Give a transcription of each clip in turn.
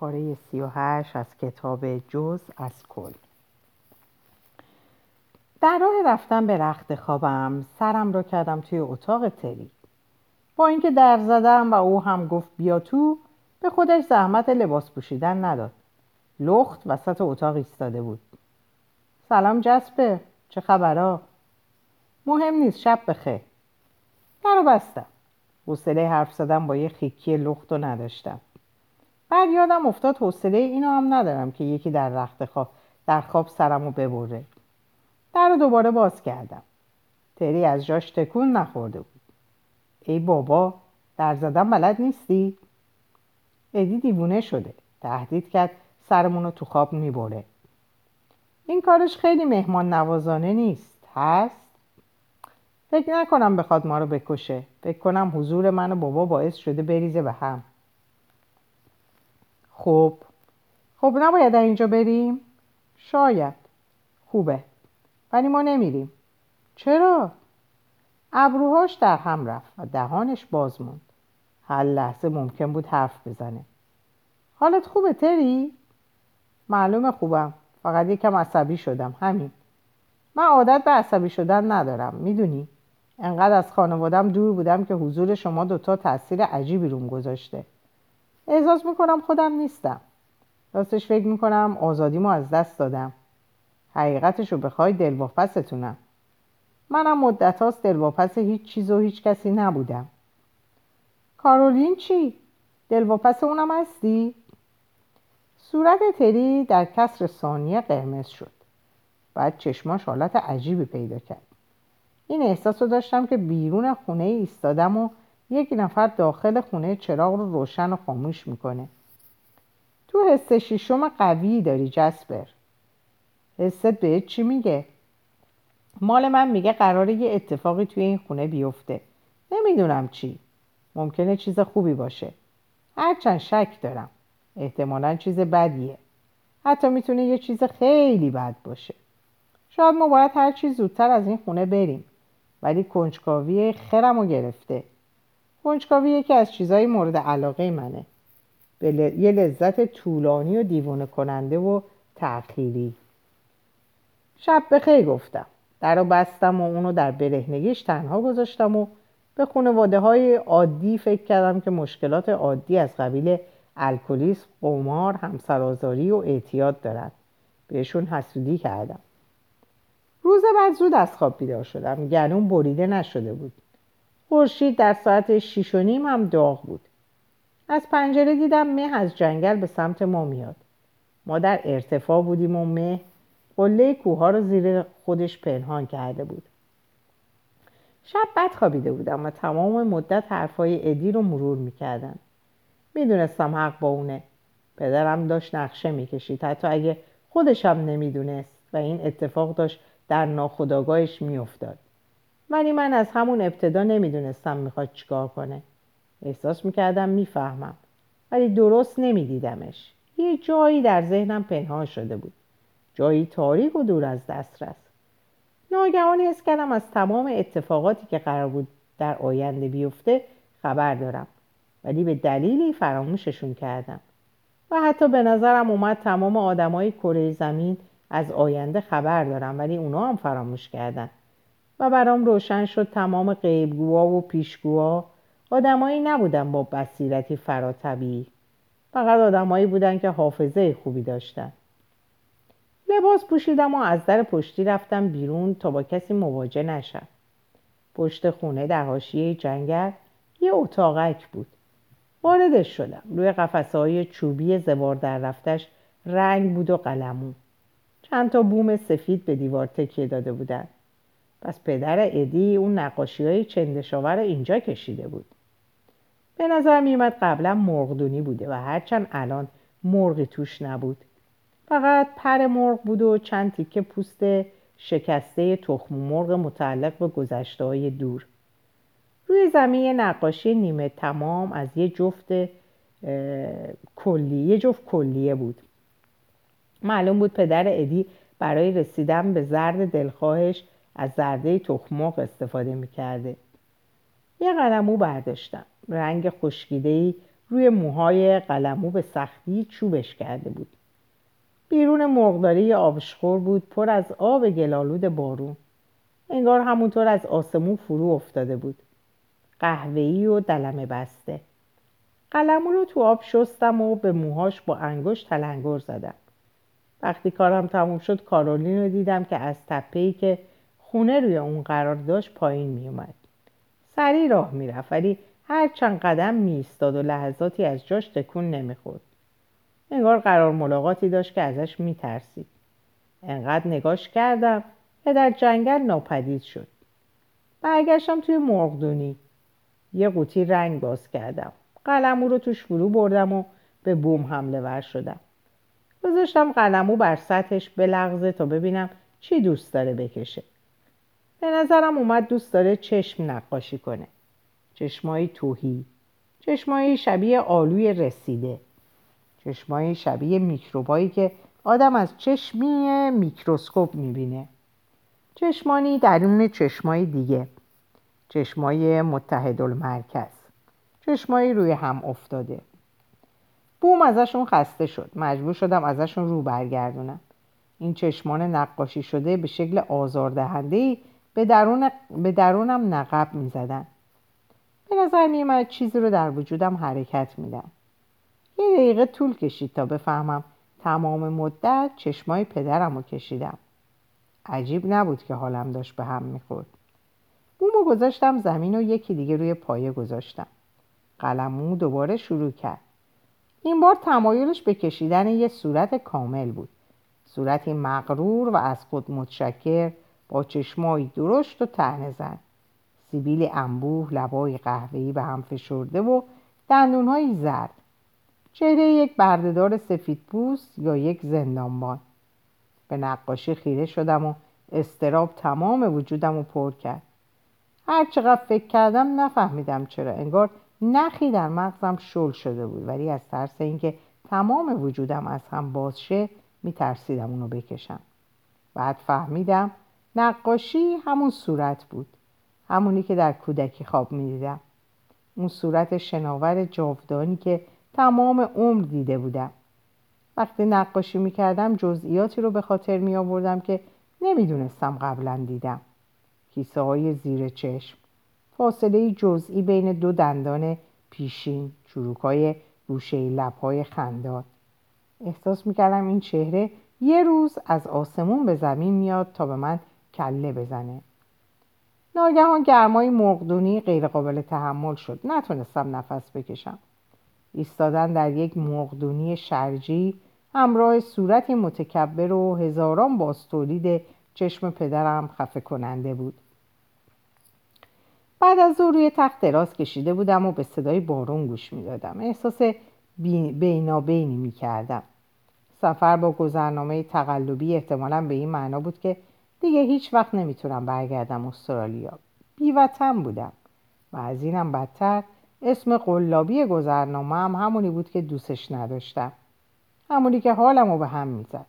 پاره سی و هشت از کتاب جز از کل. در راه رفتن به رخت خوابم سرم را کردم توی اتاق تری. با اینکه در زدم و او هم گفت بیا تو به خودش زحمت لباس پوشیدن نداد. لخت وسط اتاق ایستاده بود. سلام جسپه چه خبرها مهم نیست شب بخیر. در رو بستم. حوصله حرف زدم با یه خیکی لخت رو نداشتم. بعد یادم افتاد حوصله اینو هم ندارم که یکی در رخت خواب در خواب سرم رو ببره. در دوباره باز کردم. تری از جاش تکون نخورده بود. ای بابا در زدن بلد نیستی؟ ادی دیوونه شده. تهدید کرد سرمون رو تو خواب می‌بره. این کارش خیلی مهمان نوازانه نیست. هست؟ فکر نکنم بخواد ما رو بکشه. فکر کنم حضور من و بابا باعث شده بریزه به هم. خب خب نباید در اینجا بریم؟ شاید. خوبه. ولی ما نمیریم. چرا؟ ابروهاش در هم رفت و دهانش باز موند. هر لحظه ممکن بود حرف بزنه. حالت خوبه تری؟ معلومه خوبم. فقط یکم عصبی شدم. همین. من عادت به عصبی شدن ندارم. می‌دونی؟ انقدر از خانوادم دور بودم که حضور شما دوتا تاثیر عجیبی روم گذاشته. احساس می‌کنم خودم نیستم. راستش فکر می‌کنم آزادیمو از دست دادم. حقیقتشو بخوای دلواپستونم. منم مدت هاست دلواپس هیچ چیز و هیچ کسی نبودم. کارولین چی؟ دلواپس اونم هستی؟ صورت تری در کسر ثانیه قرمز شد. بعد چشماش حالت عجیبی پیدا کرد. این احساس رو داشتم که بیرون خونه ایستادم و یک نفر داخل خونه چراغ رو روشن و خاموش می‌کنه. تو حس شیشم قوی داری جسپر. حست به چی میگه؟ مال من میگه قراره یه اتفاقی توی این خونه بیفته. نمی‌دونم چی. ممکنه چیز خوبی باشه. هرچند شک دارم. احتمالا چیز بدیه. حتی می‌تونه یه چیز خیلی بد باشه. شاید ما باید هر چیز زودتر از این خونه بریم. ولی کنجکاوی خرم رو گرفته. کنجکاوی یکی از چیزهای مورد علاقه منه یه لذت طولانی و دیوانه کننده و تأخیری شب بخیر گفتم در رو بستم و اونو در برهنگیش تنها گذاشتم و به خانواده های عادی فکر کردم که مشکلات عادی از قبیل الکلیسم، قمار، همسرازاری و اعتیاد دارند. بهشون حسودی کردم. روز بعد زود از خواب بیدار شدم. گلوم بریده نشده بود. خورشید در ساعت شیش و نیم هم داغ بود. از پنجره دیدم مه از جنگل به سمت ما میاد. ما در ارتفاع بودیم و مه قله کوها رو زیر خودش پنهان کرده بود. شب بد خوابیده بودم و تمام مدت حرفای ادی رو مرور می‌کردم. می‌دونستم حق با اونه پدرم داشت نقشه می‌کشید حتی اگه خودشم نمی‌دونست و این اتفاق داشت در ناخداگاهش میافتاد ولی من از همون ابتدا نمی‌دونستم می‌خواد چیکار کنه. احساس می‌کردم می‌فهمم. ولی درست نمیدیدمش. یه جایی در ذهنم پنهان شده بود. جایی تاریک و دور از دسترس. ناگهان حس کردم از تمام اتفاقاتی که قرار بود در آینده بیفته خبر دارم. ولی به دلیلی فراموششون کردم. و حتی به نظرم اومد تمام آدمای کره زمین از آینده خبر دارم ولی اونا هم فراموش کردن. و برام روشن شد تمام غیبگوها و پیشگوها. آدمایی نبودن با بصیرتی فراتبی. فقط آدمایی بودن که حافظه خوبی داشتن. لباس پوشیدم و از در پشتی رفتم بیرون تا با کسی مواجه نشم. پشت خونه در حاشیه جنگل یه اتاقک بود. واردش شدم. روی قفسه های چوبی زوار در رفتش رنگ بود و قلمو چند تا بوم سفید به دیوار تکیه داده بودن. پس پدر ادی اون نقاشی های چندشاور اینجا کشیده بود. به نظر میومد قبلا مرغدونی بوده و هرچند الان مرغی توش نبود. فقط پر مرغ بود و چند تیکه پوست شکسته تخم مرغ متعلق به گذشته های دور. روی زمین نقاشی نیمه تمام از یه جفت کلی یه جفت کلیه بود. معلوم بود پدر ادی برای رسیدن به زرد دلخواهش از زرده تخمق استفاده می‌کرده. یه قلمو برداشتم. رنگ خشکیدهی روی موهای قلمو به سختی چوبش کرده بود. بیرون مرغداری آبشخور بود پر از آب گلالود بارون. انگار همونطور از آسمون فرو افتاده بود. قهوه‌ای و دلمه بسته. قلمو رو تو آب شستم و به موهاش با انگشت تلنگر زدم. وقتی کارم تموم شد کارولین رو دیدم که از تپهی که خونه روی اون قرار داشت پایین میومد سریع راه می‌رفت ولی هر چند قدم میستاد و لحظاتی از جاش تکون نمی‌خورد. انگار قرار ملاقاتی داشت که ازش میترسید. انقدر نگاش کردم که در جنگل ناپدید شد. برگشتم توی مرغدونی. یه قوطی رنگ باز کردم. قلمو رو توش فرو بردم و به بوم حمله ور شدم. گذاشتم قلمو بر سطحش بلغزه تا ببینم چی دوست داره بکشه. به نظرم اومد دوست داره چشم نقاشی کنه. چشمایی توهی چشمایی شبیه آلوی رسیده. چشمایی شبیه میکروبایی که آدم از چشمی میکروسکوپ می‌بینه. چشمانی درون چشمایی دیگه. چشمای متحد المرکز چشمایی روی هم افتاده. بوم ازشون خسته شد. مجبور شدم ازشون رو برگردونم. این چشمان نقاشی شده به شکل آزاردهنده به, درون به درونم نقب می زدن. به نظر می چیزی رو در وجودم حرکت میدن یه دقیقه طول کشید تا بفهمم تمام مدت چشمای پدرم رو کشیدم. عجیب نبود که حالم داشت به هم می‌خورد. بومو گذاشتم زمین و یکی دیگه روی پایه گذاشتم. قلمو دوباره شروع کرد. این بار تمایلش به کشیدن یه صورت کامل بود. صورتی مغرور و از خود متشکر با چشمایی درشت و تنه زن. سیبیل انبوه لبای قهوه‌ای به هم فشرده و دندونهایی زرد. چهره یک بردهدار سفید پوست یا یک زندانبان. به نقاشی خیره شدم و استراب تمام وجودم رو پر کرد. هر چقدر فکر کردم نفهمیدم چرا. انگار نخی در مغزم شل شده بود. ولی از ترس اینکه تمام وجودم از هم باز شه میترسیدم اونو بکشم. بعد فهمیدم نقاشی همون صورت بود. همونی که در کودکی خواب می‌دیدم. اون صورت شناور جاودانی که تمام عمر دیده بودم. وقتی نقاشی می‌کردم جزئیاتی رو به خاطر می آوردم که نمی‌دونستم قبلا دیدم. کیسه های زیر چشم. فاصله جزئی بین دو دندان پیشین چروکای گوشه لبهای خندان. احساس می‌کردم این چهره یه روز از آسمون به زمین میاد تا به من کله بزنه. ناگهان گرمای مرغدونی غیرقابل تحمل شد. نتونستم نفس بکشم. ایستادن در یک مرغدونی شرجی همراه صورتی متکبر و هزاران باستولید چشم پدرم خفه کننده بود. بعد از او روی تخت دراز کشیده بودم و به صدای بارون گوش می‌دادم. احساس بینابینی می‌کردم. سفر با گذرنامه تقلبی احتمالا به این معنا بود که دیگه هیچ وقت نمی‌تونم برگردم استرالیا. بیوطن بودم و از اینم بدتر اسم قلابی گذرنامه هم همونی بود که دوستش نداشتم. همونی که حالمو به هم می‌زد.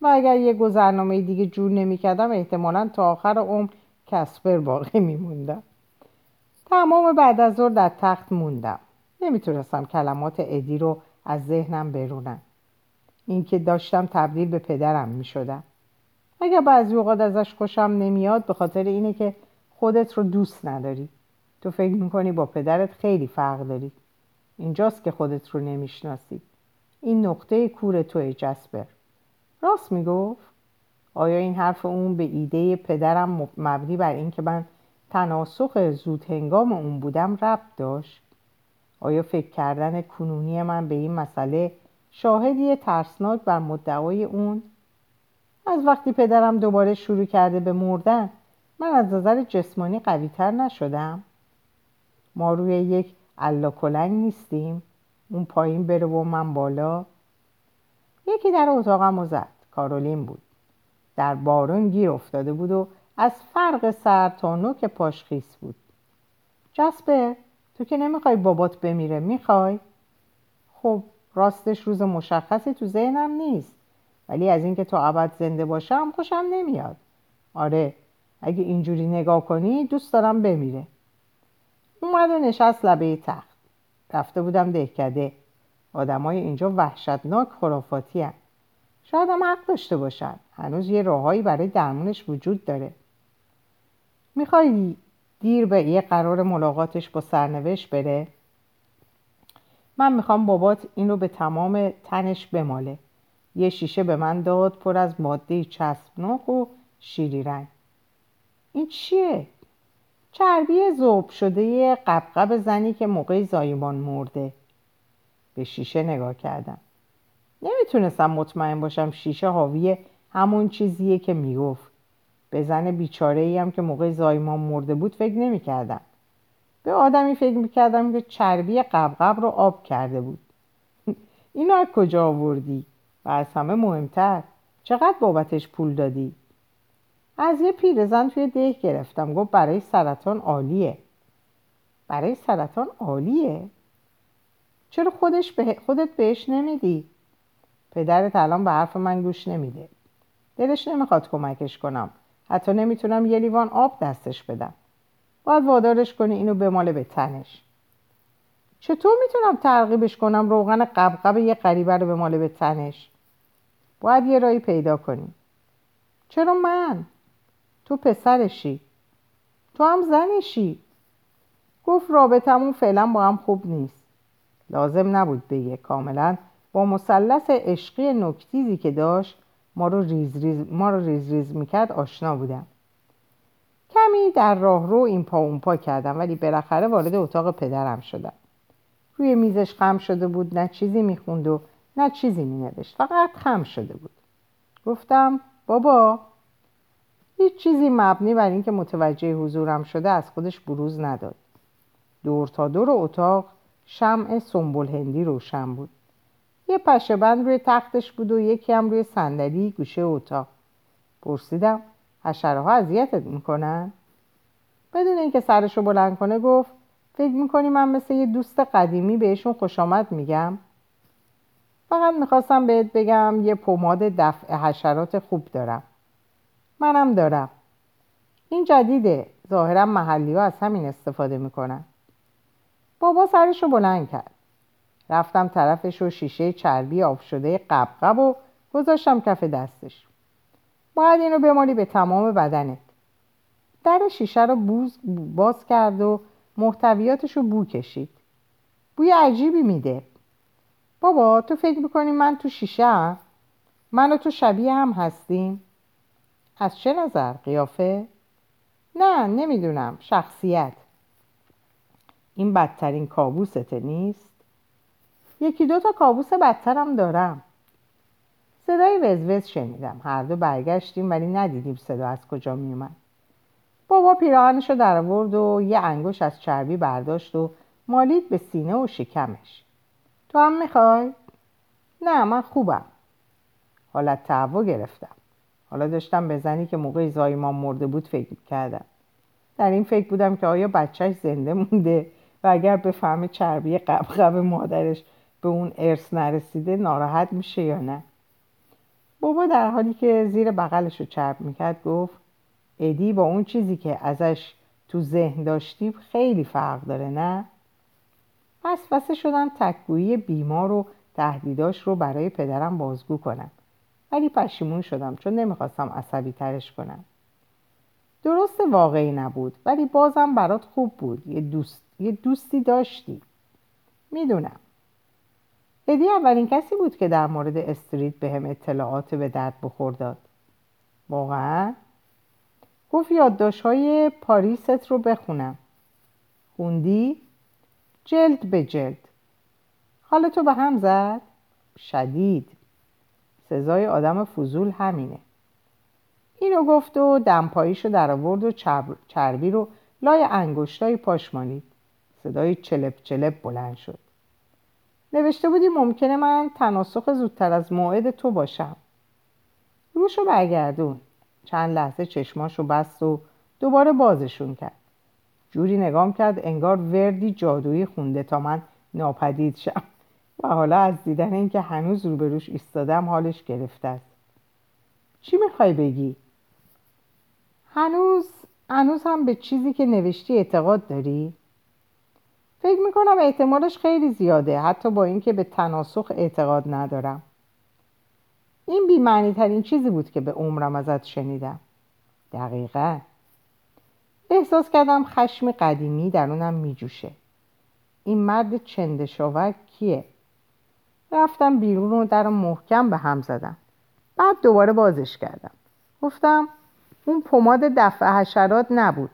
و اگر یه گذرنامه دیگه جور نمی‌کردم احتمالا تا آخر عمر کسپر باقی میموندم. تمام بعد از ظهر در تخت موندم. نمی‌تونستم کلمات ادی رو از ذهنم برونم. اینکه داشتم تبدیل به پدرم می‌شدم. اگر بعضی اوقات ازش خوشم نمیاد به خاطر اینه که خودت رو دوست نداری. تو فکر می‌کنی با پدرت خیلی فرق داری. اینجاست که خودت رو نمی‌شناسی. این نقطه کور توی جسپر. راست می‌گفت؟ آیا این حرف اون به ایده پدرم مبنی بر اینکه من تناسخ زود هنگام اون بودم ربط داشت؟ آیا فکر کردن کنونی من به این مسئله شاهدی ترسناک بر مدعای اون؟ از وقتی پدرم دوباره شروع کرده به مردن من از نظر جسمانی قویتر نشدم. ما روی یک کلنگ نیستیم. اون پایین بره و من بالا. یکی در اتاقم زد. کارولین بود. در بارون گیر افتاده بود و از فرق سر تا نوک پاش خیس بود. جسپر تو که نمی‌خوای بابات بمیره می‌خوای؟ خب راستش روز مشخصی تو ذهنم نیست. ولی از اینکه تو ابد زنده باشم خوشم نمیاد. آره اگه اینجوری نگاه کنی دوست دارم بمیره. اومد و نشست لبه تخت. رفته بودم دهکده. آدمای اینجا وحشتناک خرافاتی هم. شاید هم حق داشته باشن. هنوز یه راههایی برای درمونش وجود داره. می‌خوای دیر به یه قرار ملاقاتش با سرنوشت بره؟ من می‌خوام بابات اینو به تمام تنش بماله. یه شیشه به من داد پر از ماده چسبناک و شیری رنگ. این چیه؟ چربی زوب شده قبقب زنی که موقع زایمان مرده. به شیشه نگاه کردم. نمی‌تونستم مطمئن باشم شیشه حاوی همون چیزیه که می‌گفت. به زن بیچاره ای هم که موقع زایمان مرده بود فکر نمی‌کردم. به آدمی فکر می‌کردم که چربی قبقب رو آب کرده بود. اینو از کجا آوردی؟ و از همه مهمتر چقدر بابتش پول دادی؟ از یه پیرزن توی ده گرفتم گفت برای سرطان عالیه. برای سرطان عالیه؟ چرا خودش به... خودت بهش نمیدی؟ پدرت الان به حرف من گوش نمیده. دلش نمی‌خواد کمکش کنم. حتی نمی‌تونم یه لیوان آب دستش بدم. باید وادارش کنی اینو بماله به تنش. چطور می‌تونم ترغیبش کنم؟ روغن غبغب یه غریبه رو بماله به تنش. باید یه راهی پیدا کنیم. چرا من؟ تو پسرشی. تو هم زنشی. گفت رابطمون فعلا با هم خوب نیست. لازم نبود بگه. کاملا با مثلث عشقی نکبتی‌ای که داشت ما رو ریز ریز, ما رو ریز, ریز می‌کرد آشنا بودم. کمی در راه رو این پا اون پا کردم ولی بالاخره وارد اتاق پدرم شدم. روی میزش خم شده بود نه چیزی می‌خوند و نه چیزی مینوشت فقط خم شده بود. گفتم بابا هیچ چیزی مبنی بر اینکه متوجه حضورم شده از خودش بروز نداد. دور تا دور اتاق شمع سنبل هندی روشن بود. یه پشه بند روی تختش بود و یکی هم روی صندلی گوشه اتاق. پرسیدم حشره ها اذیتت می‌کنن؟ بدون اینکه سرشو بلند کنه گفت فکر می‌کنی من مثل یه دوست قدیمی بهشون خوش آمد میگم؟ فقط می‌خواستم بهت بگم یه پماد دفع حشرات خوب دارم. منم دارم. این جدیده. ظاهرا محلی ها از همین استفاده می‌کنن. بابا سرشو بلند کرد. رفتم طرفش و شیشه چربی آب شده قبقب و گذاشتم کف دستش. باید اینو بمالی به تمام بدنت. در شیشه رو بوز باز کرد و محتویاتش رو بو کشید. بوی عجیبی میده. بابا تو فکر می‌کنی من تو شیشه هم؟ من و تو شبیه هم هستیم؟ از چه نظر؟ قیافه؟ نه نمی‌دونم شخصیت این بدترین کابوسته نیست؟ یکی دو تا کابوس بدترم دارم صدای وزوز شنیدم هر دو برگشتیم ولی ندیدیم صدا از کجا میومد بابا پیراهنش رو در آورد و یه انگوش از چربی برداشت و مالید به سینه و شکمش تو هم می‌خوای؟ نه من خوبم حالت تعوا گرفتم حالا داشتم به زنی که موقع زایمان مرده بود فکر کردم در این فکر بودم که آیا بچهش زنده مونده و اگر بفهمه چربی قبقب مادرش به اون ارث نرسیده ناراحت میشه یا نه بابا در حالی که زیر بغلش رو چرب می‌کرد گفت ادی با اون چیزی که ازش تو ذهن داشتیم خیلی فرق داره نه؟ پس وسه شدم تکگویی بیمار و تهدیداش رو برای پدرم بازگو کنم. ولی پشیمون شدم چون نمی‌خواستم عصبی ترش کنم. درست واقعی نبود ولی بازم برات خوب بود. یه, دوست، یه دوستی داشتی. می‌دونم. ادی اولین کسی بود که در مورد استریت به هم اطلاعات به درد بخور داد. واقعا؟ گفت یادداشت های پاریست رو بخونم. خوندی؟ جلد به جلد. حالا تو به هم زد؟ شدید. سزای آدم فضول همینه. اینو گفت و دمپاییشو در آورد و چربی رو لای انگشتای پاش مانید صدای چلپ چلپ بلند شد. نوشته بودی ممکنه من تناسخ زودتر از موعد تو باشم. روشو برگردون. چند لحظه چشماشو بست و دوباره بازشون کرد. جوری نگام کرد انگار وردی جادویی خونده تا من ناپدید شم. و حالا از دیدن اینکه هنوز روبروش ایستادم حالش گرفته است. چی می‌خوای بگی؟ هنوز هنوز هم به چیزی که نوشتی اعتقاد داری؟ فکر می‌کنم احتمالش خیلی زیاده حتی با اینکه به تناسخ اعتقاد ندارم. این بیمعنی ترین چیزی بود که به عمرم ازت شنیدم. دقیقا. احساس کردم خشم قدیمی درونم میجوشه. این مرد چندشاور کیه؟ رفتم بیرون و در محکم به هم زدم. بعد دوباره بازش کردم. گفتم اون پماد دفع حشرات نبود.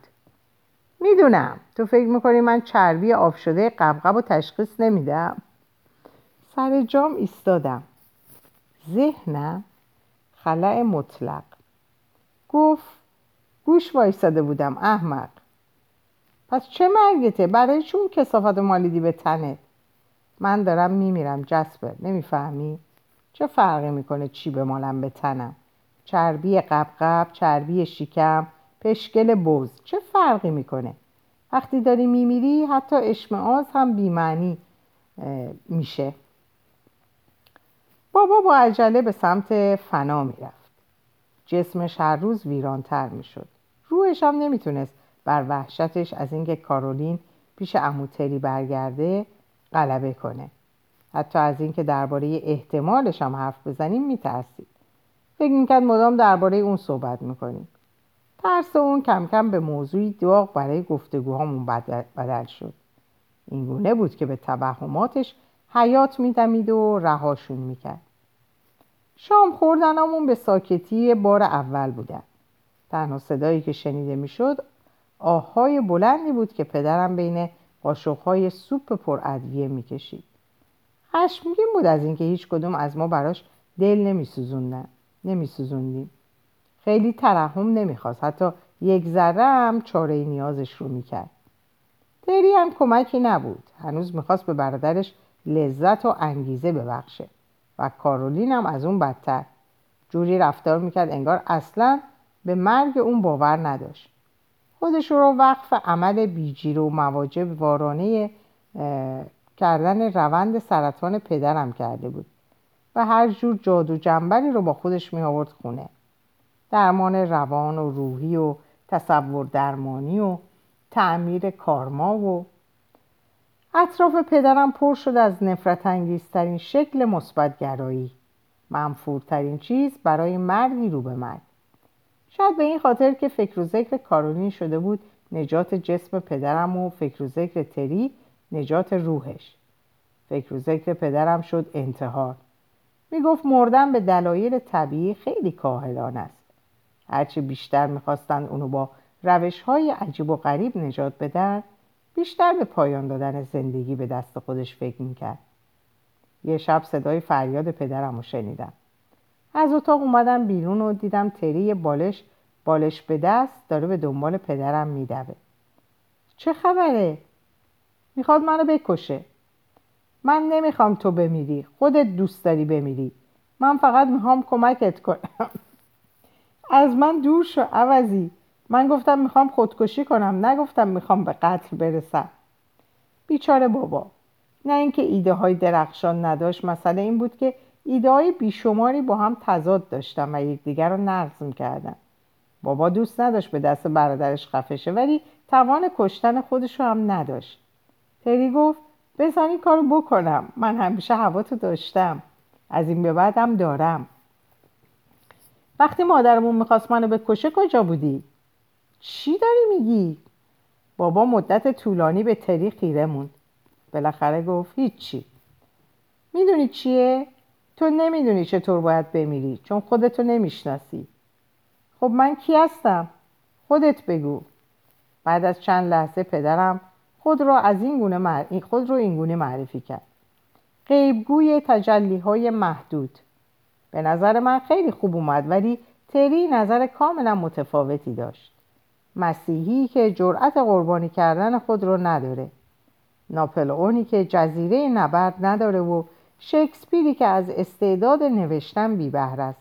می‌دونم. تو فکر می‌کنی من چربی آف شده قبقب و تشخیص نمیدم؟ سر جام ایستادم. ذهنم خلع مطلق. گفت گوش وایستاده بودم احمق. پس چه مرگته برای چون کسافت مالیدی به تنت؟ من دارم میمیرم جسپر نمی‌فهمی؟ چه فرقی می‌کنه چی به مالم به تنم؟ چربی قبقب چربی شکم پشکل بز. چه فرقی می‌کنه؟ وقتی داری میمیری حتی اشمعاز هم بیمعنی میشه. بابا با عجله به سمت فنا می‌رفت. جسمش هر روز ویرانتر می‌شد. روحش هم نمی‌تونست. بر وحشتش از اینکه کارولین پیش اموتری برگرده غلبه کنه. حتی از اینکه درباره احتمالش هم حرف بزنیم میترسید. فکر می‌کرد مدام درباره اون صحبت می‌کنیم. ترس اون کم کم به موضوعی داغ برای گفتگوهامون بدل شد. اینگونه بود که به توهماتش حیات میدمید و رهاشون می‌کرد. شام خوردنمون به ساکتی بار اول بودن. تنها صدایی که شنیده می‌شد آهای بلندی بود که پدرم بین قاشقهای سوپ پر ادویه می‌کشید. خشمگین بود از اینکه هیچ کدوم از ما براش دل نمیسوزوندن نمیسوزوندیم. خیلی ترحم نمی‌خواست حتی یک ذره هم چاره نیازش رو می‌کرد. تری هم کمکی نبود هنوز می‌خواست به برادرش لذت و انگیزه ببخشه و کارولین هم از اون بدتر. جوری رفتار می‌کرد انگار اصلا به مرگ اون باور نداشت. خودش رو وقف عمل بیجیر و مواجب وارانه کردن روند سرطان پدرم کرده بود و هر جور جادو جنبری رو با خودش می آورد خونه. درمان روان و روحی و تصور درمانی و تعمیر کارما و اطراف پدرم پر شد از نفرت انگیزترین شکل مثبتگرایی. منفورترین چیز برای مردی رو به مرگ. شاید به این خاطر که فکر و ذکر کارولین شده بود نجات جسم پدرم و فکر و ذکر تری نجات روحش. فکر و ذکر پدرم شد انتحار. می‌گفت مردن به دلایل طبیعی خیلی کاهلان است. هرچه بیشتر می‌خواستند اونو با روش های عجیب و غریب نجات بدن بیشتر به پایان دادن زندگی به دست خودش فکر می‌کرد. یه شب صدای فریاد پدرم رو شنیدم. از اتاق اومدم بیرون و دیدم تری بالش بالش به دست داره به دنبال پدرم میدوه. چه خبره؟ می‌خواد منو بکشه. من نمی‌خوام تو بمیری. خودت دوست داری بمیری. من فقط می‌خوام کمکت کنم. از من دور شو عوضی. من گفتم می‌خوام خودکشی کنم. نگفتم می‌خوام به قتل برسم. بیچاره بابا. نه اینکه ایده های درخشان نداشت. مسئله این بود که ایده های بیشماری با هم تضاد داشتن و یکدیگر رو نقض می‌کردن بابا دوست نداشت به دست برادرش خفشه ولی توان کشتن خودش رو هم نداشت تری گفت بزن این کارو بکنم من همیشه هواتو داشتم از این به بعدم دارم وقتی مادرمون می‌خواست منو بکشه کجا بودی؟ چی داری میگی؟ بابا مدت طولانی به تری خیره موند بالاخره گفت هیچی می‌دونی چیه؟ تو نمی‌دونی چطور باید بمیری چون خودتو نمی‌شناسی. خب من کی هستم؟ خودت بگو. بعد از چند لحظه پدرم خود را از این گونه خود رو این گونه معرفی کرد. غیبگوی تجلی های محدود. به نظر من خیلی خوب اومد ولی تری نظر کاملا متفاوتی داشت. مسیحی که جرأت قربانی کردن خود رو نداره. ناپلئونی که جزیره نبرد نداره و شکسپیری که از استعداد نوشتن بی است.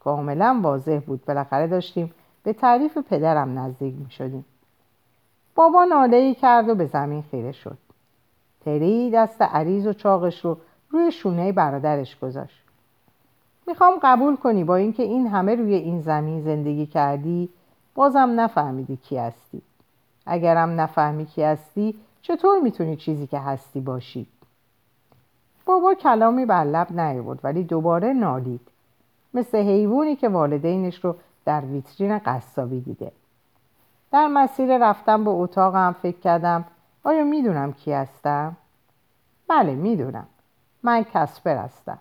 کاملا واضح بود. بالاخره داشتیم به تعریف پدرم نزدیک می شدیم بابا ناله ای کرد و به زمین خیره شد. تری دست عریض و چاقش رو روی شونه برادرش گذاشت. می‌خوام قبول کنی با اینکه این همه روی این زمین زندگی کردی بازم نفهمیدی کی هستی. اگرم نفهمی کی هستی چطور می‌تونی چیزی که هستی باشی؟ بابا کلامی بر لب نیاورد ولی دوباره نالید. مثل حیوانی که والدینش رو در ویترین قصابی دیده. در مسیر رفتم به اتاقم فکر کردم آیا می‌دونم کی هستم؟ بله می‌دونم. من کسپر هستم.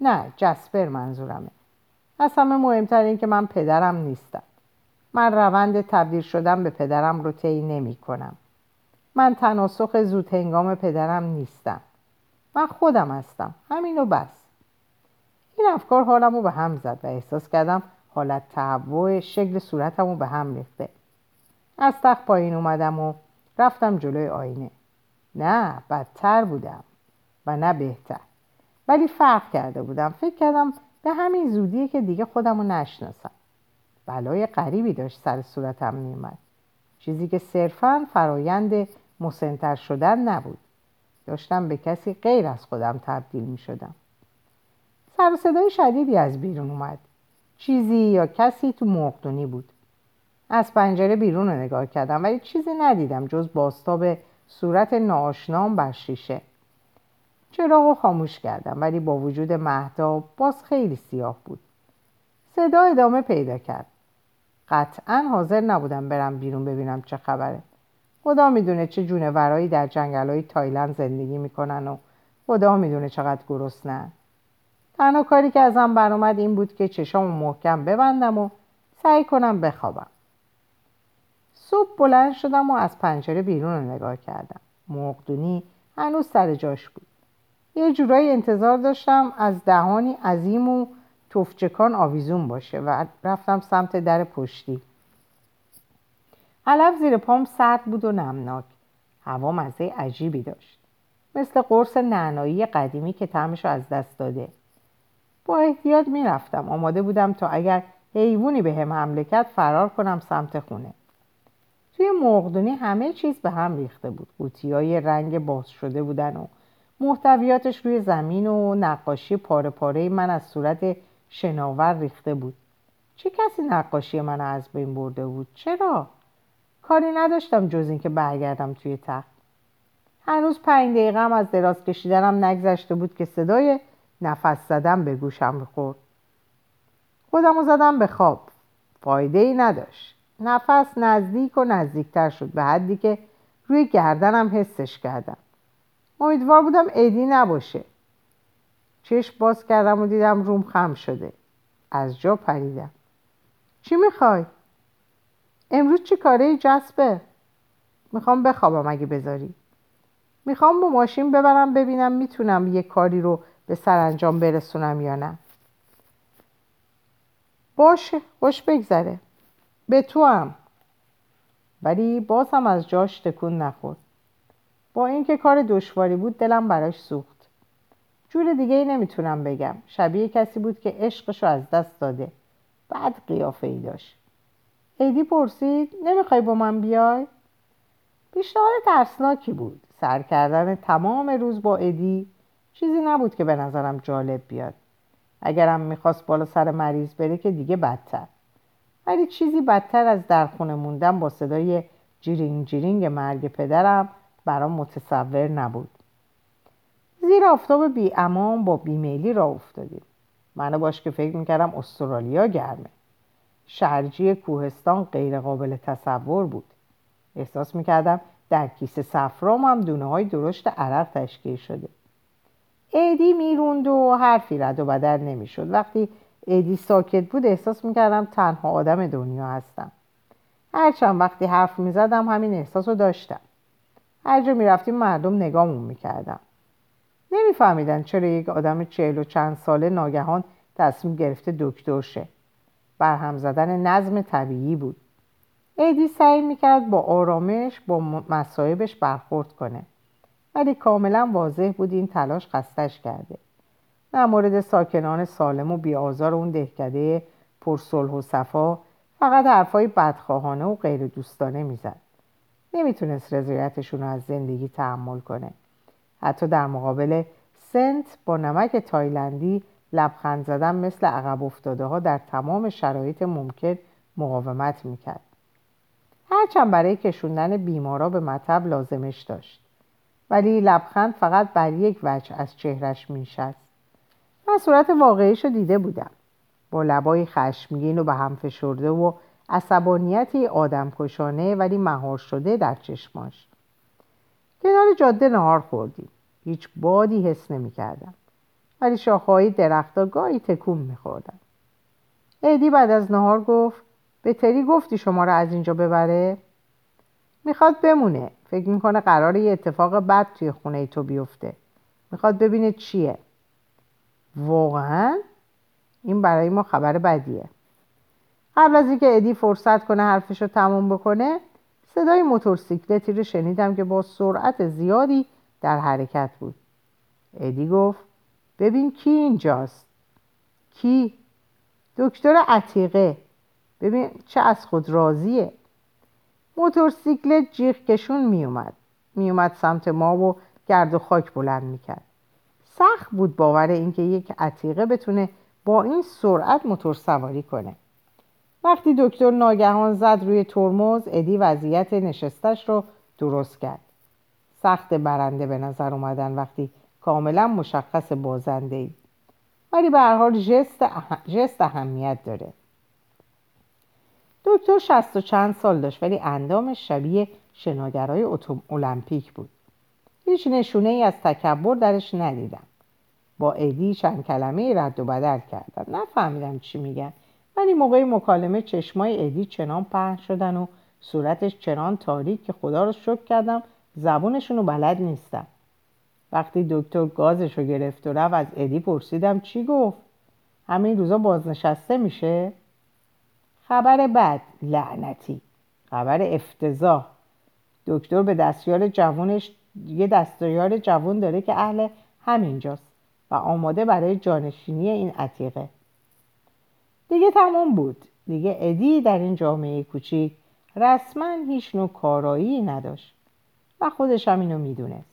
نه جسپر منظورمه. از همه مهمتر این که من پدرم نیستم. من روند تبدیل شدم به پدرم رو طی نمی کنم من تناسخ زود هنگام پدرم نیستم. من خودم هستم. همینو بس. این افکار حالم رو به هم زد و احساس کردم حالت تهوع شکل صورتم رو به هم ریخته. از تخت پایین اومدم و رفتم جلوی آینه. نه بدتر بودم و نه بهتر. ولی فرق کرده بودم. فکر کردم به همین زودیه که دیگه خودم رو نشناسم. بلای غریبی داشت سر صورتم میومد چیزی که صرفا فرایند مسنتر شدن نبود. داشتم به کسی غیر از خودم تبدیل می شدم سر صدای شدیدی از بیرون اومد. چیزی یا کسی تو مقدونی بود. از پنجره بیرون رو نگاه کردم ولی چیزی ندیدم جز باستاب صورت ناشنام بر شیشه. چراغ خاموش کردم ولی با وجود مهداب باز خیلی سیاه بود. صدا ادامه پیدا کرد. قطعا حاضر نبودم برم بیرون ببینم چه خبره. خدا می‌دونه چه جونورایی در جنگل های تایلند زندگی می‌کنن و خدا می‌دونه چقدر گرسنن تنها کاری که ازم برآمد این بود که چشامو محکم ببندم و سعی کنم بخوابم. صبح بلند شدم و از پنجره بیرون رو نگاه کردم. مقدونی هنوز سر جاش بود. یه جورایی انتظار داشتم از دهانی عظیم و توفچکان آویزون باشه و رفتم سمت در پشتی. علف زیر پام سرد بود و نمناک. هوا مزه عجیبی داشت. مثل قرص نعنایی قدیمی که طعمش از دست داده. با احتیاط می‌رفتم. آماده بودم تا اگر حیوانی به هم حمله کرد فرار کنم سمت خونه. توی مقدونی همه چیز به هم ریخته بود. قوطی های رنگ باز شده بودن و محتویاتش روی زمین و نقاشی پاره پاره من از صورت شناور ریخته بود. چه کسی نقاشی من از بین برده بود؟ چرا؟ کاری نداشتم جز اینکه برگردم توی تخت. هنوز پنج دقیقه هم از دراز کشیدنم نگذشته بود که صدای نفس زدم به گوشم بخورد. خودم زدم به خواب. فایده ای نداشت. نفس نزدیک و نزدیکتر شد به حدی که روی گردنم حسش کردم. امیدوار بودم ایدی نباشه. چشم باز کردم و دیدم روم خم شده. از جا پریدم. چی می‌خوای؟ امروز چی کاره جسبه؟ می‌خوام بخوابم اگه بذاری. می‌خوام با ماشین ببرم ببینم می‌تونم یه کاری رو به سرانجام برسونم یا نه. باشه خوش بگذره. به تو هم. ولی باز هم از جاش تکون نخورد با اینکه کار دشواری بود دلم براش سوخت. جور دیگه ای نمی‌تونم بگم. شبیه کسی بود که عشقشو از دست داده. بعد قیافه ای داشت. ایدی پرسید نمی‌خوای با من بیای؟ پیشنهاد ترسناکی بود. سر کردن تمام روز با ادی چیزی نبود که به نظرم جالب بیاد. اگرم می‌خواست بالا سر مریض بره که دیگه بدتر. ولی چیزی بدتر از در خونه موندن با صدای جیرینگ جیرینگ مرگ پدرم برام متصور نبود. زیر آفتاب بی امان با بیمیلی را افتادیم. منو باش که فکر می‌کردم استرالیا گرمه. شرجی کوهستان غیر قابل تصور بود. احساس می‌کردم در کیسه صفرام هم دونه های درشت عرق تشکیل شده. ایدی می‌روند و حرفی رد و بدر نمی‌شد. وقتی ایدی ساکت بود احساس می‌کردم تنها آدم دنیا هستم. هرچند وقتی حرف می‌زدم همین احساس رو داشتم. هر جا می‌رفتیم مردم نگامون می‌کردم نمیفهمیدن چرا یک آدم چهل و چند ساله ناگهان تصمیم گرفته دکتر شه. برهم زدن نظم طبیعی بود. ایدی سعی می‌کرد با آرامش با مصایبش برخورد کنه. ولی کاملا واضح بود این تلاش خستش کرده. در مورد ساکنان سالم و بیآزار اون دهکده پرصلح و صفا فقط حرفای بدخواهانه و غیر دوستانه می‌زد. نمی‌تونست رضایتشون رو از زندگی تحمل کنه. حتی در مقابل سنت با نمک تایلندی لبخند زدن مثل عقب افتاده ها در تمام شرایط ممکن مقاومت می‌کرد. هرچند برای کشوندن بیمارا به مطب لازمش داشت. ولی لبخند فقط بر یک وجه از چهرش میشست من صورت واقعیش رو دیده بودم. با لبای خشمگین و به هم فشرده و عصبانیتی آدم کشانه ولی مهار شده در چشماش کنار جاده نهار خوردیم. هیچ بادی حس نمی کردم ولی شاخههای درختها گاهی تکون می خوردم ایدی بعد از نهار گفت به تری گفتی شما را از اینجا ببره؟ می‌خواد بمونه. فکر می‌کنه قرار یه اتفاق بد توی خونه تو بیفته. می‌خواد ببینه چیه. واقعا؟ این برای ما خبر بدیه. قبل از اینکه ادی فرصت کنه حرفش رو تموم بکنه صدای موتورسیکلتی رو شنیدم که با سرعت زیادی در حرکت بود. ادی گفت ببین کی اینجاست. کی؟ دکتر عتیقه. ببین چه از خود راضیه. موتورسیکلت جیغ کشون میومد. میومد سمت ما و گرد و خاک بلند می‌کرد. سخت بود باور اینکه یک عتیقه بتونه با این سرعت موتور سواری کنه. وقتی دکتر ناگهان زد روی ترمز ادی وضعیت نشستش رو درست کرد. سخت برنده به نظر اومدن وقتی کاملا مشخص بازنده ای ولی به هر حال جست, جست اهمیت داره. دکتر شست و چند سال داشت ولی اندامش شبیه شناگرای المپیک بود. هیچ نشونه ای از تکبر درش ندیدم. با ادی چند کلمه رد و بدل کردن نفهمیدم چی میگن. ولی موقع مکالمه چشمای ادی چنان پهن شدن و صورتش چنان تاریک که خدا رو شکر کردم زبونشون رو بلد نیستم. وقتی دکتر گازش رو گرفت و رفت از ادی پرسیدم چی گفت؟ همین روزا بازنشسته میشه؟ خبر بد لعنتی. خبر افتضاح. دکتر به دستیار جوانش یه دستیار جوان داره که اهل همینجاست و آماده برای جانشینی این عتیقه. دیگه تمام بود. دیگه ادی در این جامعه کوچیک رسما هیچ نوع کارایی نداشت و خودش هم اینو می‌دونست.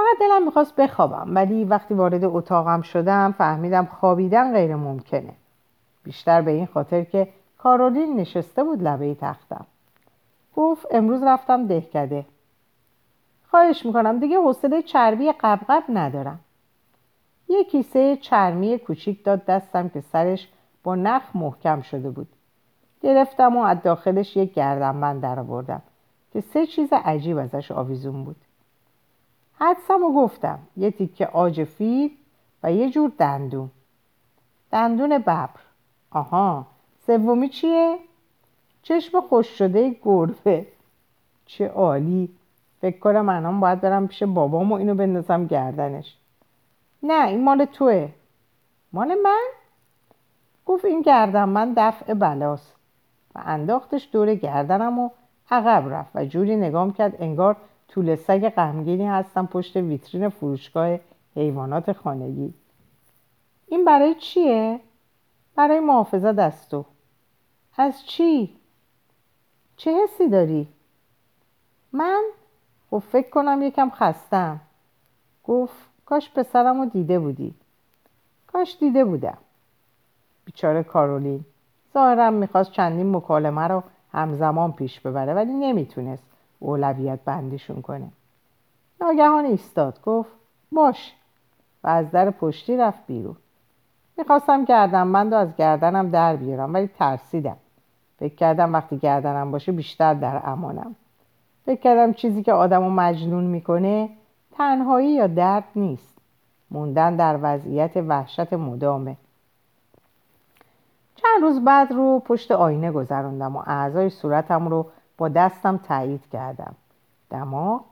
فقط دلم می‌خواست بخوابم ولی وقتی وارد اتاقم شدم فهمیدم خوابیدن غیر ممکنه. بیشتر به این خاطر که کارولین نشسته بود لبه تختم. گفت امروز رفتم دهکده. خواهش می‌کنم دیگه حوصله چربی قبقب ندارم. یه کیسه چرمی کوچیک داد دستم که سرش با نخ محکم شده بود. گرفتم و از داخلش یک گردنبند در آوردم که سه چیز عجیب ازش آویزون بود. حدسم و گفتم. یه تیکه آج فیل و یه جور دندون. دندون ببر. آها. سومی چیه؟ چشم خوش شده گربه. چه عالی. فکر کنم الان باید برم پیش بابام و اینو بندازم گردنش. نه این مال توه. مال من؟ گفت این گردن من دفع بلاست. و انداختش دور گردنم و عقب رفت و جوری نگام کرد انگار طول سگ غمگینی هستم پشت ویترین فروشگاه حیوانات خانگی این برای چیه؟ برای محافظت از تو از چی؟ چه حسی داری؟ من؟ خب فکر کنم یکم خستم گفت کاش پسرم رو دیده بودی کاش دیده بودم بیچاره کارولین ظاهرم می‌خواست چندین مکالمه رو همزمان پیش ببره ولی نمی‌تونست اولویت بندیشون کنه. ناگهان ایستاد گفت باش. و از در پشتی رفت بیرون. می‌خواستم گردنبند و از گردنم در بیارم ولی ترسیدم. فکر کردم وقتی گردنم باشه بیشتر در امانم. فکر کردم چیزی که آدم رو مجنون می‌کنه تنهایی یا درد نیست. موندن در وضعیت وحشت مدامه. چند روز بعد رو پشت آینه گذراندم و اعضای صورتم رو با دستم تایید کردم. دماغ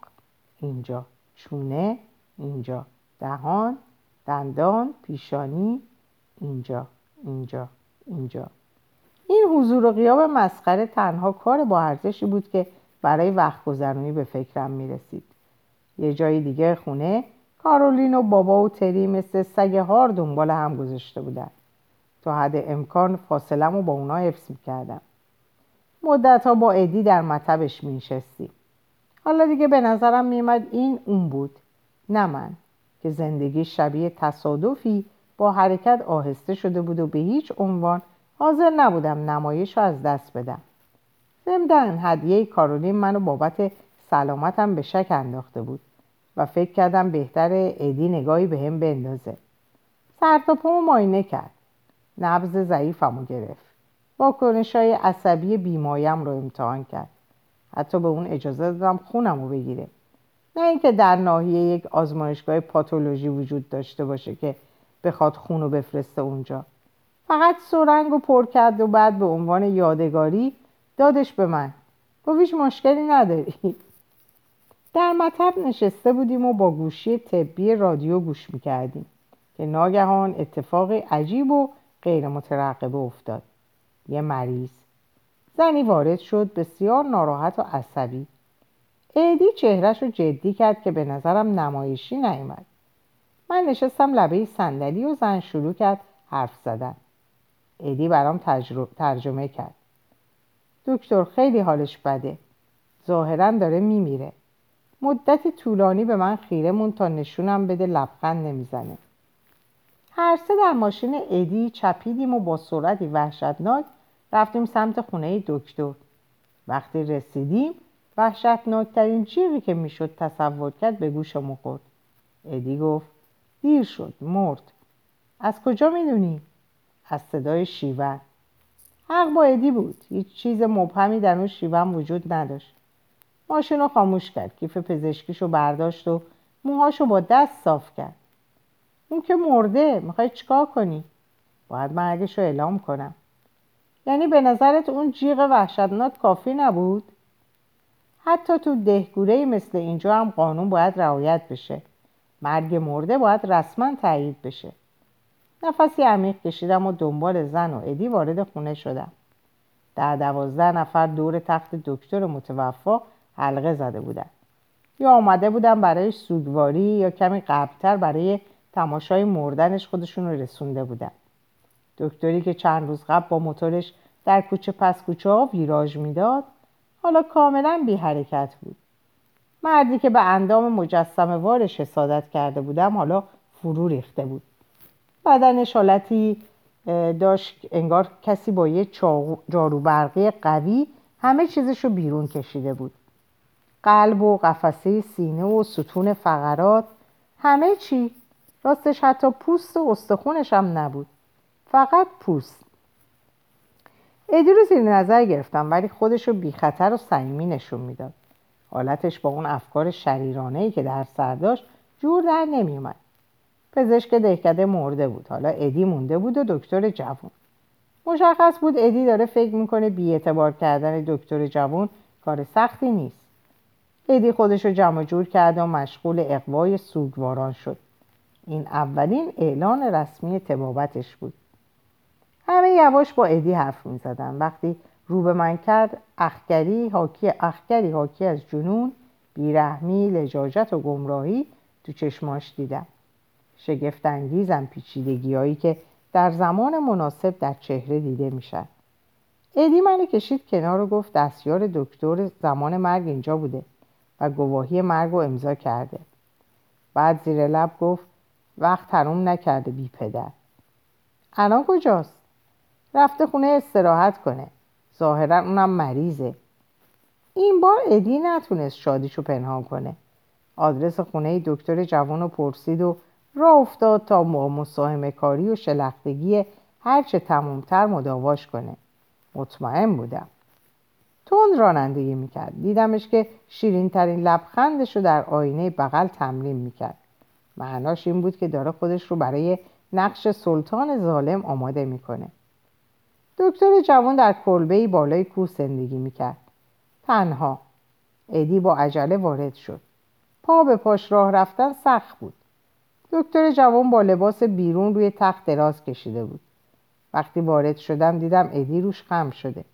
اینجا. چونه اینجا. دهان دندان پیشانی اینجا. اینجا. اینجا. این حضور و قیاب مسخره تنها کار با ارزشی بود که برای وقت گذرونی به فکرم می‌رسید. یه جای دیگه خونه کارولین و بابا و تری مثل سگ هار دنبال هم گذاشته بودن. تا حد امکان فاصلم رو با اونا حفظ می‌کردم. مدت ها با ادی در مطبش مینشستیم. حالا دیگه به نظرم میمد این اون بود نه من که زندگی شبیه تصادفی با حرکت آهسته شده بود و به هیچ عنوان حاضر نبودم نمایش رو از دست بدم. زمدن هدیه کارولین منو بابت سلامتم به شک انداخته بود و فکر کردم بهتر ادی نگاهی به هم بندازه. سر تا پامو ماینه کرد. نبز ضعیفمو گرفت. واکنش های عصبی بیمایم رو امتحان کرد. حتی به اون اجازه دادم خونم رو بگیره. نه اینکه در ناحیه یک آزمایشگاه پاتولوژی وجود داشته باشه که بخواد خون رو بفرسته اونجا. فقط سرنگ رو پر کرد و بعد به عنوان یادگاری دادش به من. گفت مشکلی نداری. در مطب نشسته بودیم و با گوشی طبی رادیو گوش می‌کردیم که ناگهان اتفاق عجیب و غیر مترقبه افتاد. یه مریض. زنی وارد شد بسیار ناراحت و عصبی. ایدی چهرش رو جدی کرد که به نظرم نمایشی نیومد. من نشستم لبه صندلی و زن شروع کرد حرف زدن. ایدی برام ترجمه کرد. دکتر خیلی حالش بده. ظاهرا داره میمیره. مدتی طولانی به من خیره مون تا نشونم بده لبخند نمی‌زنه. هر سه در ماشین ادی چپیدیم و با سرعتی وحشتناک رفتیم سمت خونه دکتر. وقتی رسیدیم وحشتناکترین چیزی که می‌شد تصور کرد به گوش خورد. ادی گفت دیر شد مرد. از کجا می‌دونی؟ از صدای شیون. حق با ادی بود. هیچ چیز مبهمی در اون شیون وجود نداشت. ماشین رو خاموش کرد کیف پزشکیشو برداشت و موهاشو با دست صاف کرد. اون که مرده می‌خوای چیکار کنی؟ باید مرگش رو اعلام کنم. یعنی به نظرت اون جیغ وحشتناک کافی نبود؟ حتی تو دهگوره مثل اینجا هم قانون باید رعایت بشه. مرگ مرده باید رسما تایید بشه. نفسی عمیق کشیدم و دنبال زن و ادی وارد خونه شدم. در دوازده نفر دور تخت دکتر متوفا حلقه زده بودن. یا آمده بودن برای سوگواری یا کمی قبلتر برای تماشای مردنش خودشون رو رسونده بودن. دکتری که چند روز قبل با موتورش در کوچه پس کوچه ها ویراژ می‌داد حالا کاملا بی حرکت بود. مردی که به اندام مجسم وارش حسادت کرده بودم حالا فرو ریخته بود. بدنش حالتی داشت انگار کسی با یه جارو برقی قوی همه چیزش رو بیرون کشیده بود. قلب و قفسه سینه و ستون فقرات همه چی. راستش حتی پوست و استخونش هم نبود. فقط پوست. ادی رو زیر نظر گرفتم ولی خودش رو بی خطر و صمیمی نشون می‌داد. حالتش با اون افکار شریرانه ای که در سر داشت جور در نمیومد پزشک دهکده مرده بود. حالا ادی مونده بود و دکتر جوون مشخص بود ادی داره فکر می‌کنه بیاعتبار کردن دکتر جوون کار سختی نیست. ادی خودش رو جمع جور کرد و مشغول اقوای سوگواران شد. این اولین اعلان رسمی تبابتش بود. همه یواش با ادی حرف می زدن. وقتی رو به من کرد اخگری حاکی, اخگری حاکی از جنون بیرحمی لجاجت و گمراهی تو چشماش دیدم. شگفت انگیزم پیچیدگی هایی که در زمان مناسب در چهره دیده میشن. ادی منو کشید کنار و گفت دستیار دکتر زمان مرگ اینجا بوده و گواهی مرگ رو امضا کرده. بعد زیر لب گفت وقت تموم نکرده بی پدر. الان کجاست؟ رفته خونه استراحت کنه. ظاهرا اونم مریضه. این بار ادی نتونست شادیشو پنهان کنه. آدرس خونه دکتر جوان پرسید و راه افتاد تا با مساهم کاری و شلختگی هرچه تمومتر مداواش کنه. مطمئن بودم. تند رانندگی می‌کرد. دیدمش که شیرین ترین لبخندش در آینه بغل تمرین می‌کرد. معناش این بود که داره خودش رو برای نقش سلطان ظالم آماده می‌کنه. دکتر جوان در کلبه بالای کوه زندگی می‌کرد. تنها. ادی با عجله وارد شد. پا به پاش راه رفتن سخت بود. دکتر جوان با لباس بیرون روی تخت دراز کشیده بود. وقتی وارد شدم دیدم ادی روش خم شده.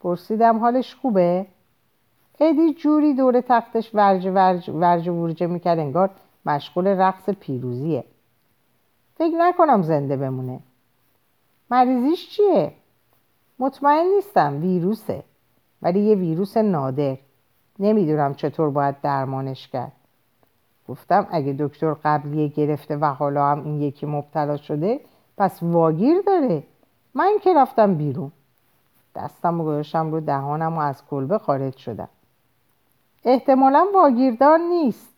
پرسیدم حالش خوبه؟ ادی جوری دور تختش ورج ورج ورج ورجه می‌کرد انگار مشغول رقص پیروزیه. فکر نکنم زنده بمونه. مریضیش چیه؟ مطمئن نیستم ویروسه ولی یه ویروس نادر. نمی‌دونم چطور باید درمانش کرد. گفتم اگه دکتر قبلیه گرفته و حالا هم این یکی مبتلا شده پس واگیر داره. من که رفتم بیرون. دستم و گذاشتم رو دهانم و از کلبه خارج شدم. احتمالا واگیردار نیست.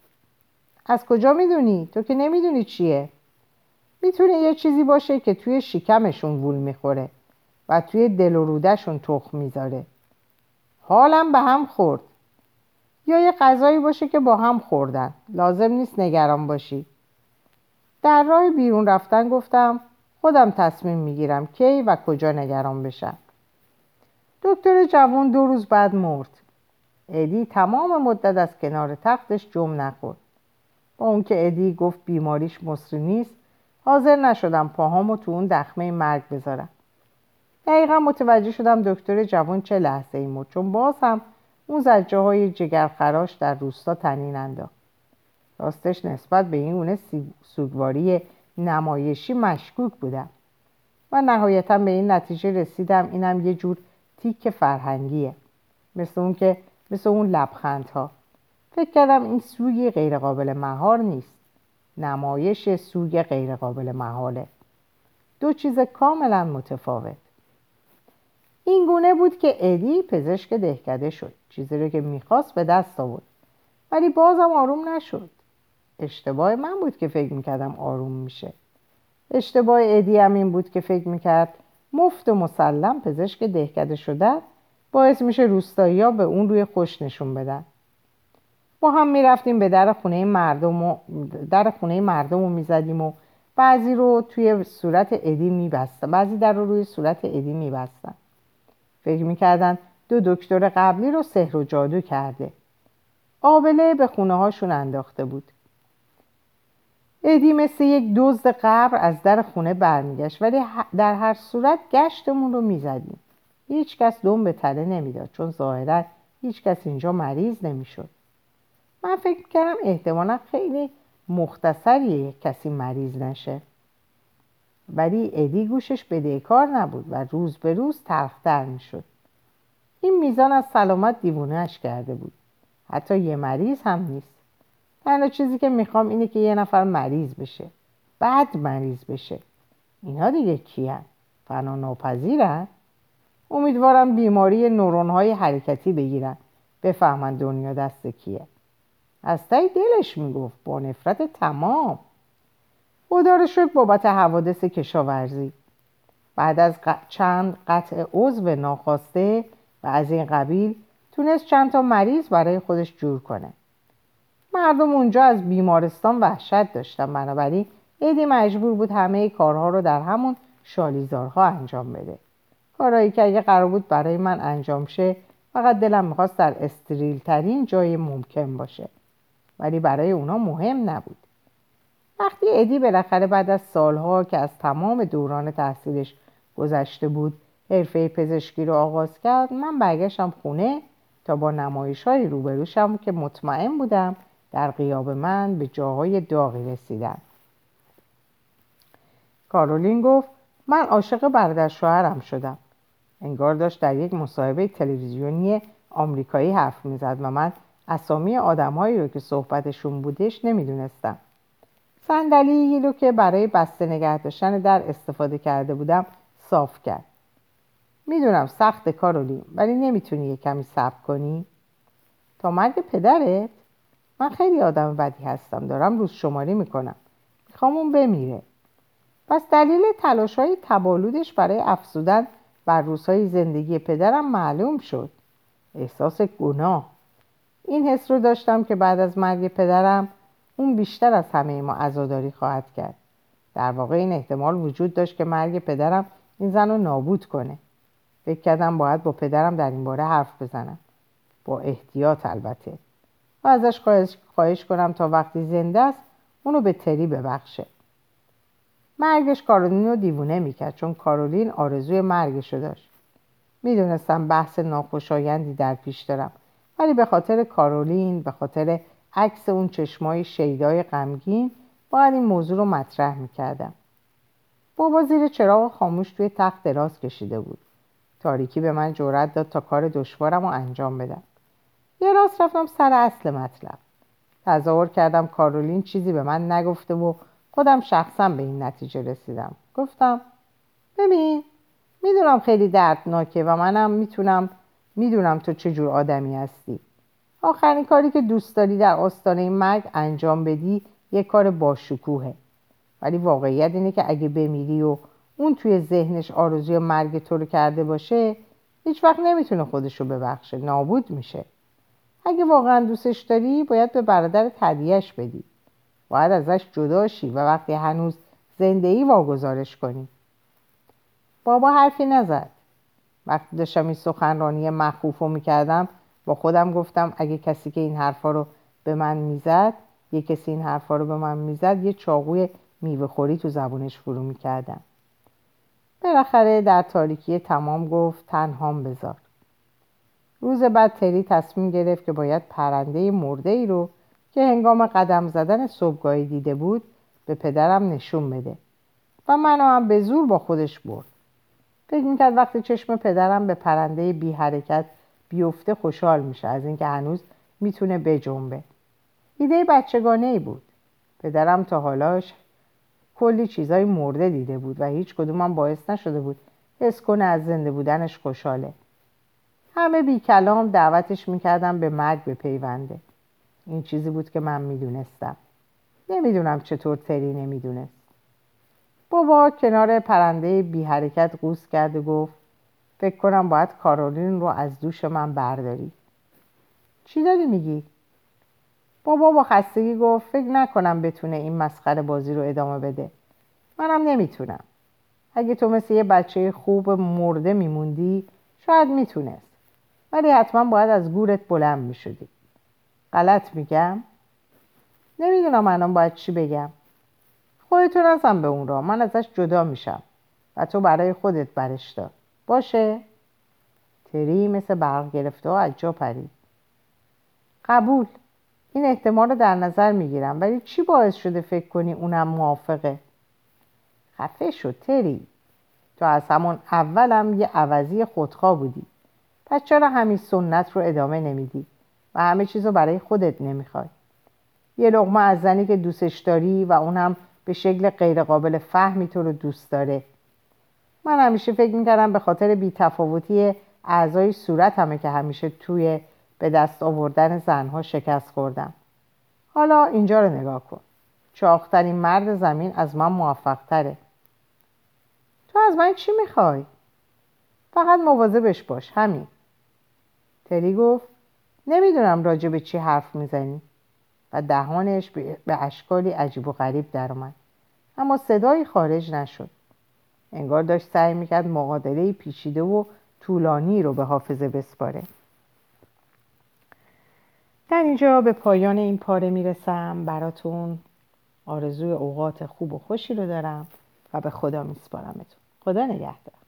از کجا می‌دونی؟ تو که نمی‌دونی چیه. می‌تونه یه چیزی باشه که توی شکمشون وول می‌خوره. توی دل و رودشون تخم می‌ذاره. حالم به هم خورد. یا یه غذایی باشه که با هم خوردن. لازم نیست نگران باشی. در راه بیرون رفتن گفتم خودم تصمیم می‌گیرم کی و کجا نگران بشم. دکتر جوان دو روز بعد مرد. ادی تمام مدت از کنار تختش جم نخورد. با اون که ادی گفت بیماریش مصری نیست حاضر نشدم پاهامو تو اون دخمه مرگ بذارم. دقیقا متوجه شدم دکتر جوان چه لحظه ای چون باز هم اون زجه های جگرخراش در روستا تنین انداخت. راستش نسبت به این اونه سوگواری نمایشی مشکوک بودم. و نهایتا به این نتیجه رسیدم اینم یه جور تیک فرهنگیه. مثل اون که مثل اون لبخندها. فکر کردم این سوی غیرقابل مهار نیست. نمایش سوگ غیرقابل محاله. دو چیز کاملا متفاوت. این گونه بود که ادی پزشک دهکده شد. چیزی رو که می‌خواست به دست آورد. ولی بازم آروم نشد. اشتباه من بود که فکر می‌کردم آروم میشه. اشتباه ادی هم این بود که فکر می‌کرد مفت و مسلم پزشک دهکده شده باعث میشه روستایی ها به اون روی خوش نشون بدن. ما هم می‌رفتیم به در خونه مردم و در خونه مردم رو می‌زدیم و بعضی رو توی صورت ادی میبستن. بعضی در رو روی صورت ادی میبستن. فکر می‌کردن دو دکتر قبلی رو سحر و جادو کرده. آبله به خونه هاشون انداخته بود. ادی مثل یک دزد قبر از در خونه برمیگشت ولی در هر صورت گشتمون رو می‌زدیم. هیچ کس دوم به تله نمی‌داد چون ظاهرا هیچ کس اینجا مریض نمی‌شد. من فکر کردم احتمالا خیلی مختصریه کسی مریض نشه. ولی ادی گوشش بدهکار نبود و روز به روز تلختر می‌شد. این میزان از سلامت دیوونهش کرده بود. حتی یه مریض هم نیست. تنها چیزی که می‌خوام اینه که یه نفر مریض بشه. بعد مریض بشه. اینا دیگه کیان؟ فنا ناپذیرن؟ امیدوارم بیماری نورون های حرکتی بگیرن. بفهمن دنیا دست کیه. از تای دلش می‌گفت با نفرت تمام. خدا رو شکر بابت حوادث کشاورزی. بعد از چند قطع عضو ناخواسته و از این قبیل تونست چند تا مریض برای خودش جور کنه. مردم اونجا از بیمارستان وحشت داشتن بنابراین ایدی مجبور بود همه کارها رو در همون شالیزارها انجام بده. کارهایی که اگه قرار بود برای من انجام شه فقط دلم می‌خواست در استریل ترین جای ممکن باشه. ولی برای اونا مهم نبود. وقتی ادی بالاخره بعد از سالها که از تمام دوران تحصیلش گذشته بود حرفه پزشکی رو آغاز کرد من برگشتم خونه تا با نمایش های روبروشم که مطمئن بودم در قیاب من به جاهای داغی رسیدن. کارولین گفت من عاشق برادر شوهرم شدم. انگار داشت در یک مصاحبه تلویزیونی آمریکایی حرف می‌زد و من اسامی آدمهایی رو که صحبتشون بودش نمی‌دونستم. صندلی رو که برای بسته نگه داشتن در استفاده کرده بودم صاف کرد. می‌دونم سخت کارولین ولی نمی‌تونی یه کمی صبر کنی. تا مرگ پدرت؟ من خیلی آدم بدی هستم دارم روز شماری می‌کنم. می‌خوام اون بمیره. پس دلیل تلاش های تبالودش برای افزودن بر روزهای زندگی پدرم معلوم شد. احساس گناه. این حس رو داشتم که بعد از مرگ پدرم اون بیشتر از همه ما عزاداری خواهد کرد. در واقع این احتمال وجود داشت که مرگ پدرم این زن رو نابود کنه. فکر کردم باید با پدرم در این باره حرف بزنم. با احتیاط البته. و ازش خواهش, کنم تا وقتی زنده است اونو به تری ببخشه. مرگش کارولین رو دیوونه می‌کرد چون کارولین آرزوی مرگشو داشت. می‌دونستم بحث ناخوشایندی در پیش دارم. ولی به خاطر کارولین به خاطر عکس اون چشمای شیدای غمگین باید این موضوع رو مطرح می‌کردم. بابا زیر چراغ خاموش توی تخت دراز کشیده بود. تاریکی به من جورت داد تا کار دشوارم رو انجام بدم. یه راست رفتم سر اصل مطلب. تظاهر کردم کارولین چیزی به من نگفته و خودم شخصا به این نتیجه رسیدم. گفتم ببین می‌دونم خیلی دردناکه و منم می‌تونم می‌دونم تو چه جور آدمی هستی. آخرین کاری که دوست داری در آستانه مرگ انجام بدی یه کار باشکوهه ولی واقعیت اینه که اگه بمیری و اون توی ذهنش آرزوی مرگ تو رو کرده باشه هیچ وقت نمی‌تونه خودش رو ببخشه. نابود میشه. اگه واقعا دوستش داری باید به برادر هدیهش بدی. باید ازش جدا شی و وقتی هنوز زنده ای واگذارش کنی. بابا حرفی نزد. وقتی داشتم این سخنرانی مخوف رو می‌کردم با خودم گفتم اگه کسی که این حرفا رو به من می‌زد یه کسی این حرفا رو به من می‌زد یه چاقوی میوه خوری تو زبونش فرو می‌کردم. بالاخره در تاریکی تمام گفت تنهام بذار. روز بعد تری تصمیم گرفت که باید پرنده مرده ای رو که هنگام قدم زدن صبحگاهی دیده بود به پدرم نشون بده. و منو هم به زور با خودش برد. فکر می‌کرد وقتی چشم پدرم به پرنده بی حرکت بیفته خوشحال میشه. از اینکه هنوز می‌تونه بجنبه. ایده بچگانه ای بود. پدرم تا حالاش کلی چیزای مرده دیده بود و هیچ کدومم باعث نشده بود حس کنه از زنده بودنش خوشحاله. همه بی کلام دعوتش می‌کردم به مرگ بپیونده این چیزی بود که من می‌دونستم. نمی‌دونم چطور تری نمی‌دونست. بابا کنار پرنده بی حرکت قوس کرد و گفت فکر کنم باید کارولین رو از دوش من برداری. چی داری میگی؟ بابا با خستگی گفت فکر نکنم بتونه این مسخره بازی رو ادامه بده. منم نمی‌تونم. اگه تو مثل یه بچه خوب مرده میموندی شاید می‌تونست. ولی حتما باید از گورت بلند می‌شدی. غلط میگم؟ نمی‌دونم الان باید چی بگم. خودتو نزن به اون را من ازش جدا میشم. و تو برای خودت برش دار. باشه. تری مثل برق گرفته و از جا پرید. قبول. این احتمال رو در نظر می‌گیرم. ولی چی باعث شده فکر کنی اونم موافقه؟ خفه شد تری. تو از همون اولم یه عوضی خودخواه بودی. پس چرا همین سنت رو ادامه نمیدی و همه چیز رو برای خودت نمی‌خوای؟ یه لغمه از زنی که دوستش داری و اونم به شکل غیرقابل فهمی تو رو دوست داره. من همیشه فکر می‌کردم به خاطر بیتفاوتی اعضای صورت همه که همیشه توی به دست آوردن زنها شکست خوردم. حالا اینجا رو نگاه کن. چاخترین مرد زمین از من موفق تره تو از من چی می‌خوای؟ فقط مواظبش باش همین. تری گفت نمی‌دونم راجع به چی حرف می‌زنی. و دهانش به اشکالی عجیب و غریب درآمد اما صدایی خارج نشد. انگار داشت سعی می‌کرد مقادله پیچیده و طولانی رو به حافظه بسپاره. در اینجا به پایان این پاره می‌رسم. براتون آرزوی اوقات خوب و خوشی رو دارم و به خدا میسپارمتون. خدا نگهدار.